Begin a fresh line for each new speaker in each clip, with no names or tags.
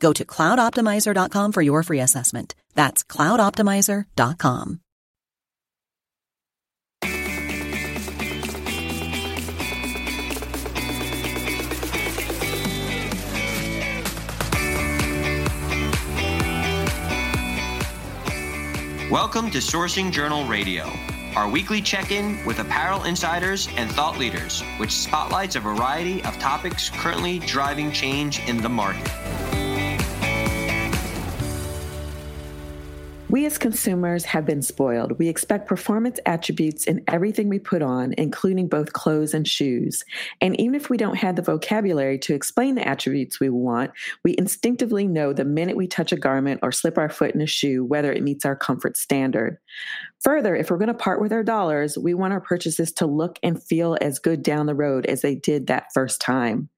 Go to cloudoptimizer.com for your free assessment. That's cloudoptimizer.com.
Welcome to Sourcing Journal Radio, our weekly check in with apparel insiders and thought leaders, which spotlights a variety of topics currently driving change in the market.
We as consumers have been spoiled. We expect performance attributes in everything we put on, including both clothes and shoes. And even if we don't have the vocabulary to explain the attributes we want, we instinctively know the minute we touch a garment or slip our foot in a shoe whether it meets our comfort standard. Further, if we're going to part with our dollars, we want our purchases to look and feel as good down the road as they did that first time.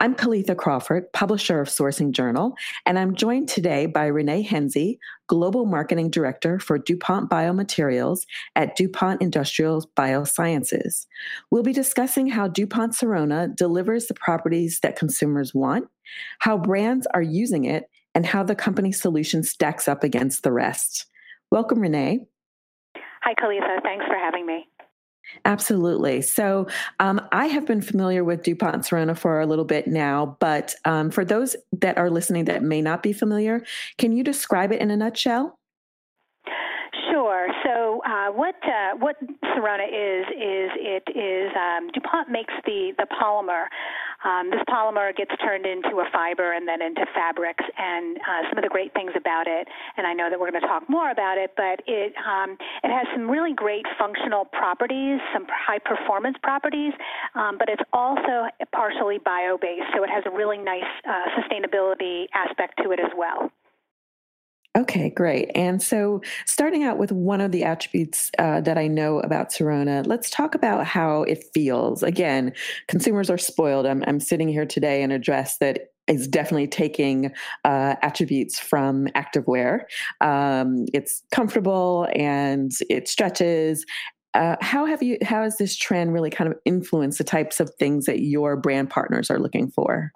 I'm Caletha Crawford, publisher of Sourcing Journal, and I'm joined today by Renee Henze, Global Marketing Director for DuPont Biomaterials at DuPont Industrial Biosciences. We'll be discussing how DuPont Sorona delivers the properties that consumers want, how brands are using it, and how the company solution stacks up against the rest. Welcome, Renee.
Hi, Caletha. Thanks for having me.
Absolutely. So um, I have been familiar with DuPont Sorona for a little bit now, but um, for those that are listening that may not be familiar, can you describe it in a nutshell?
Uh, what uh, what Sorona is is it is um, DuPont makes the the polymer. Um, this polymer gets turned into a fiber and then into fabrics. And uh, some of the great things about it, and I know that we're going to talk more about it, but it um, it has some really great functional properties, some high performance properties, um, but it's also partially bio based, so it has a really nice uh, sustainability aspect to it as well.
Okay, great. And so, starting out with one of the attributes uh, that I know about Sorona, let's talk about how it feels. Again, consumers are spoiled. I'm, I'm sitting here today in a dress that is definitely taking uh, attributes from activewear. Um, it's comfortable and it stretches. Uh, how have you? How has this trend really kind of influenced the types of things that your brand partners are looking for?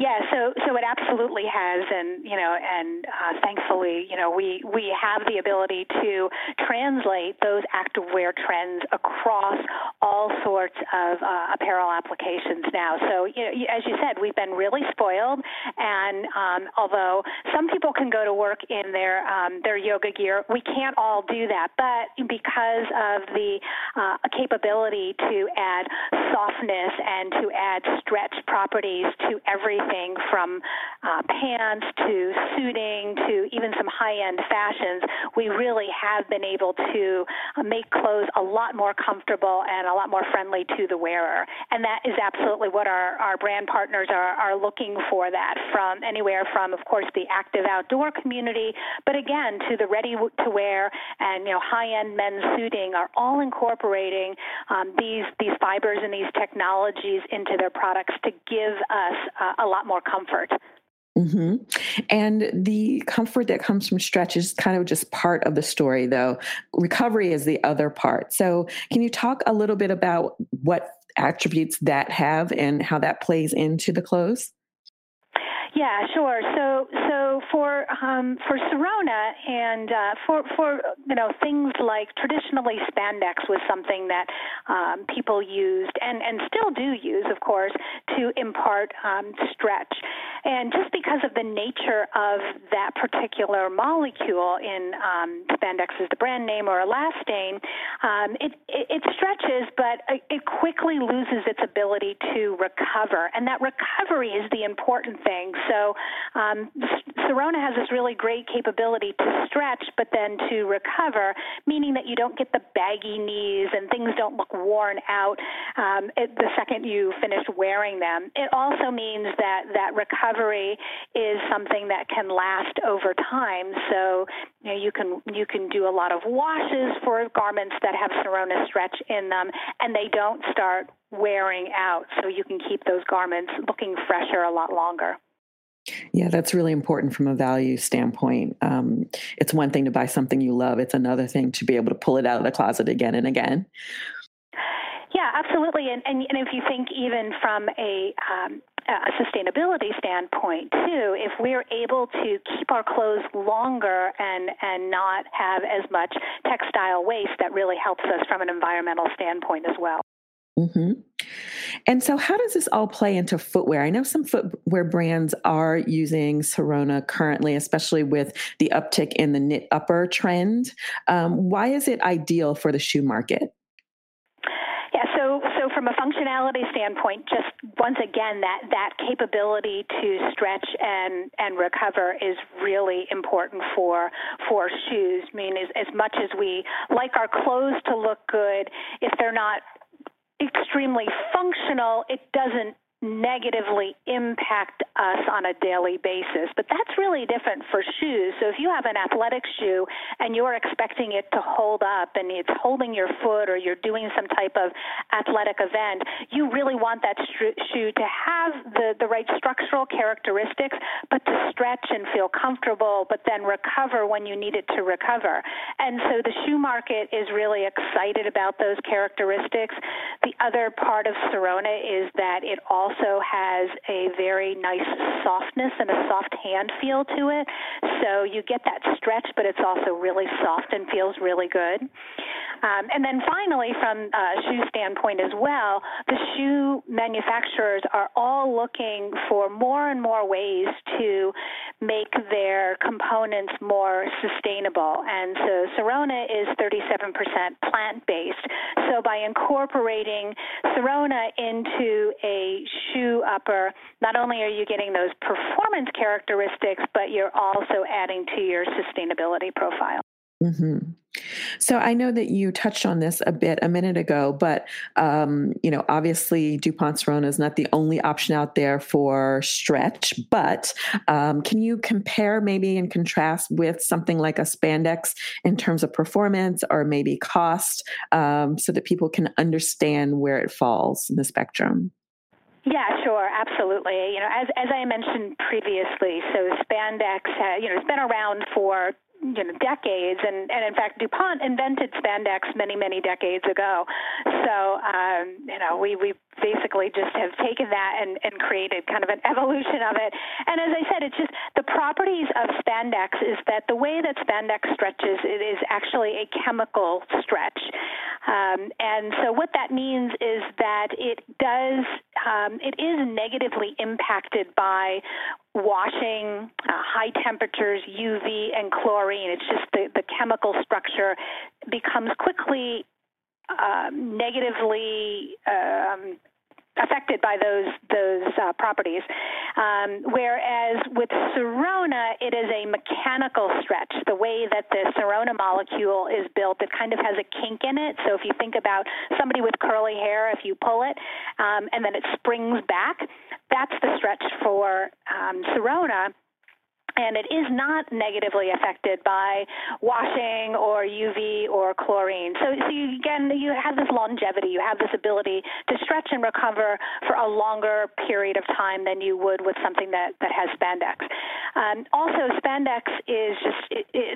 Yeah, so so it absolutely has, and you know, and uh, thankfully, you know, we we have the ability to translate those activewear trends across all sorts of uh, apparel applications now. So, you know, as you said, we've been really spoiled, and um, although some people can go to work in their um, their yoga gear, we can't all do that. But because of the uh, capability to add softness and to add stretch properties to everything everything from uh, pants to suiting to even some high-end fashions, we really have been able to uh, make clothes a lot more comfortable and a lot more friendly to the wearer. And that is absolutely what our, our brand partners are, are looking for that from anywhere from, of course, the active outdoor community, but again, to the ready to wear and, you know, high-end men's suiting are all incorporating um, these, these fibers and these technologies into their products to give us uh, a lot lot more comfort.
Mm-hmm. And the comfort that comes from stretch is kind of just part of the story, though. Recovery is the other part. So, can you talk a little bit about what attributes that have and how that plays into the clothes?
Yeah, sure. So, so for um, for Sorona and uh, for for you know things like traditionally spandex was something that um, people used and and still do use, of course, to impart um, stretch. And just because of the nature of that particular molecule in um, spandex is the brand name or elastane, um, it, it, it, stretches, but it quickly loses its ability to recover. And that recovery is the important thing. So um, Sorona has this really great capability to stretch, but then to recover, meaning that you don't get the baggy knees and things don't look worn out um, it, the second you finish wearing them. It also means that that recovery is something that can last over time. So you, know, you can you can do a lot of washes for garments that have Sorona stretch in them, and they don't start wearing out. So you can keep those garments looking fresher a lot longer.
Yeah, that's really important from a value standpoint. Um, it's one thing to buy something you love, it's another thing to be able to pull it out of the closet again and again.
Yeah, absolutely. And, and, and if you think even from a, um, a sustainability standpoint too, if we're able to keep our clothes longer and and not have as much textile waste, that really helps us from an environmental standpoint as well.
Mm-hmm. And so, how does this all play into footwear? I know some footwear brands are using Sorona currently, especially with the uptick in the knit upper trend. Um, why is it ideal for the shoe market?
Yeah, so so from a functionality standpoint, just once again that that capability to stretch and and recover is really important for for shoes. I mean, as, as much as we like our clothes to look good, if they're not extremely functional, it doesn't negatively impact us on a daily basis. But that's really different for shoes. So if you have an athletic shoe and you're expecting it to hold up and it's holding your foot or you're doing some type of athletic event, you really want that shoe to have the, the right structural characteristics, but to stretch and feel comfortable, but then recover when you need it to recover. And so the shoe market is really excited about those characteristics. The other part of Sorona is that it also also has a very nice softness and a soft hand feel to it. So you get that stretch, but it's also really soft and feels really good. Um, and then finally, from a shoe standpoint as well, the shoe manufacturers are all looking for more and more ways to make their components more sustainable. And so Sorona is 37% plant based. So by incorporating Sorona into a shoe upper, not only are you getting those performance characteristics, but you're also adding to your sustainability profile.
Mm-hmm. So I know that you touched on this a bit a minute ago, but um, you know, obviously DuPont Sorona is not the only option out there for stretch. But um, can you compare maybe and contrast with something like a spandex in terms of performance or maybe cost, um, so that people can understand where it falls in the spectrum?
Yeah, sure, absolutely. You know, as as I mentioned previously, so spandex, uh, you know, it's been around for you know decades and and in fact DuPont invented spandex many many decades ago. So um, you know we we basically just have taken that and and created kind of an evolution of it. And as I said it's just the properties of spandex is that the way that spandex stretches it is actually a chemical stretch um, and so what that means is that it does um, it is negatively impacted by washing, uh, high temperatures, UV, and chlorine. It's just the, the chemical structure becomes quickly um, negatively um, affected by those those uh, properties. Um, whereas with Sorona, it is a mechanical stretch. The way that the Sorona molecule is built, it kind of has a kink in it. So if you think about somebody with curly hair, if you pull it um, and then it springs back, that's the stretch for um, Sorona and it is not negatively affected by washing or UV or chlorine. So, so you, again, you have this longevity, you have this ability to stretch and recover for a longer period of time than you would with something that, that has spandex. Um, also, spandex is just, it, it's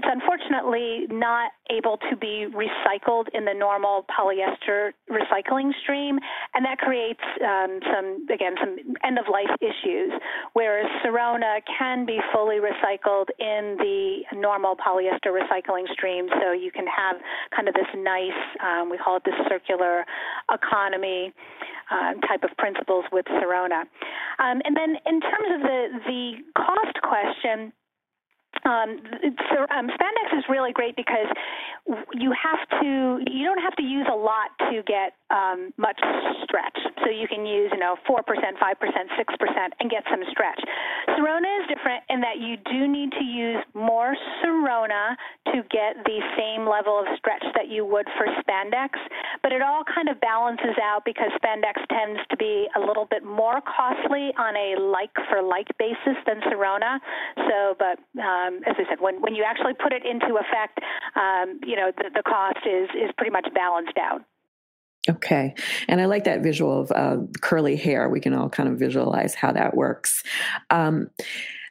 unfortunately not able to be recycled in the normal polyester recycling stream, and that creates um, some, again, some end of life issues, whereas Sorona can be fully recycled in the normal polyester recycling stream. So you can have kind of this nice, um, we call it the circular economy um, type of principles with Sorona. Um, and then in terms of the, the cost question, um, so um, spandex is really great because you have to you don't have to use a lot to get um, much stretch. So you can use you know four percent, five percent, six percent, and get some stretch. Sorona is different in that you do need to use more Sorona to get the same level of stretch that you would for spandex, but it all kind of balances out because spandex tends to be a little bit more costly on a like for like basis than Sorona. So, but um, as I said, when when you actually put it into effect, um, you know the, the cost is is pretty much balanced out.
Okay. And I like that visual of uh, curly hair. We can all kind of visualize how that works. Um,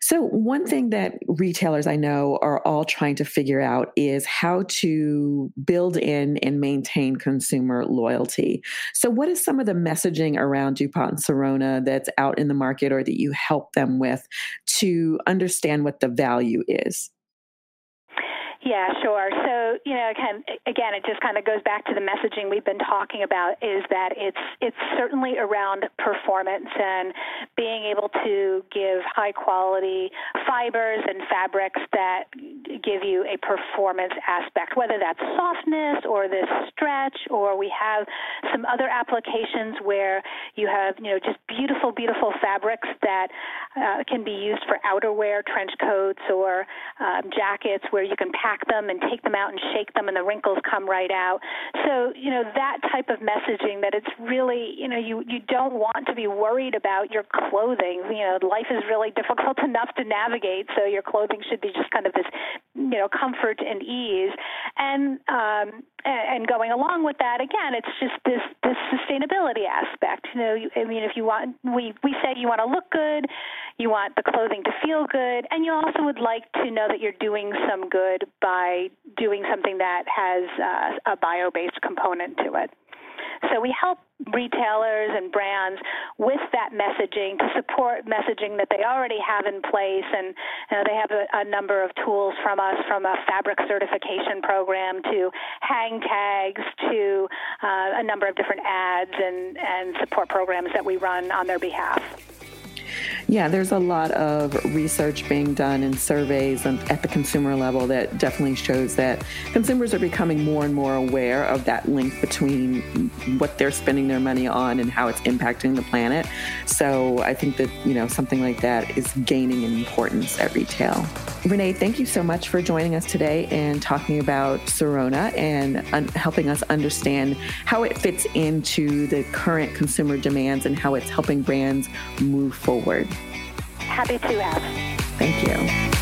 so, one thing that retailers I know are all trying to figure out is how to build in and maintain consumer loyalty. So, what is some of the messaging around DuPont and Sorona that's out in the market or that you help them with to understand what the value is?
Yeah, sure. You know, again, again, it just kind of goes back to the messaging we've been talking about is that it's it's certainly around performance and being able to give high quality fibers and fabrics that give you a performance aspect, whether that's softness or this stretch, or we have some other applications where you have, you know, just beautiful, beautiful fabrics that uh, can be used for outerwear, trench coats, or um, jackets where you can pack pack them and take them out and shake them and the wrinkles come right out. So, you know, that type of messaging that it's really, you know, you, you don't want to be worried about your clothing. You know, life is really difficult enough to navigate, so your clothing should be just kind of this, you know, comfort and ease. And um, and going along with that, again, it's just this this sustainability aspect. You know, I mean, if you want, we we say you want to look good, you want the clothing to feel good, and you also would like to know that you're doing some good by doing something that has uh, a bio-based component to it. So we help retailers and brands with that messaging to support messaging that they already have in place. And you know, they have a, a, number of tools from us, from a fabric certification program to hang tags to uh, a number of different ads and, and support programs that we run on their behalf.
Yeah, there's a lot of research being done and surveys at the consumer level that definitely shows that consumers are becoming more and more aware of that link between what they're spending their money on and how it's impacting the planet. So I think that, you know, something like that is gaining in importance at retail. Renee, thank you so much for joining us today and talking about Sorona and un- helping us understand how it fits into the current consumer demands and how it's helping brands move forward.
Happy to have.
Thank you.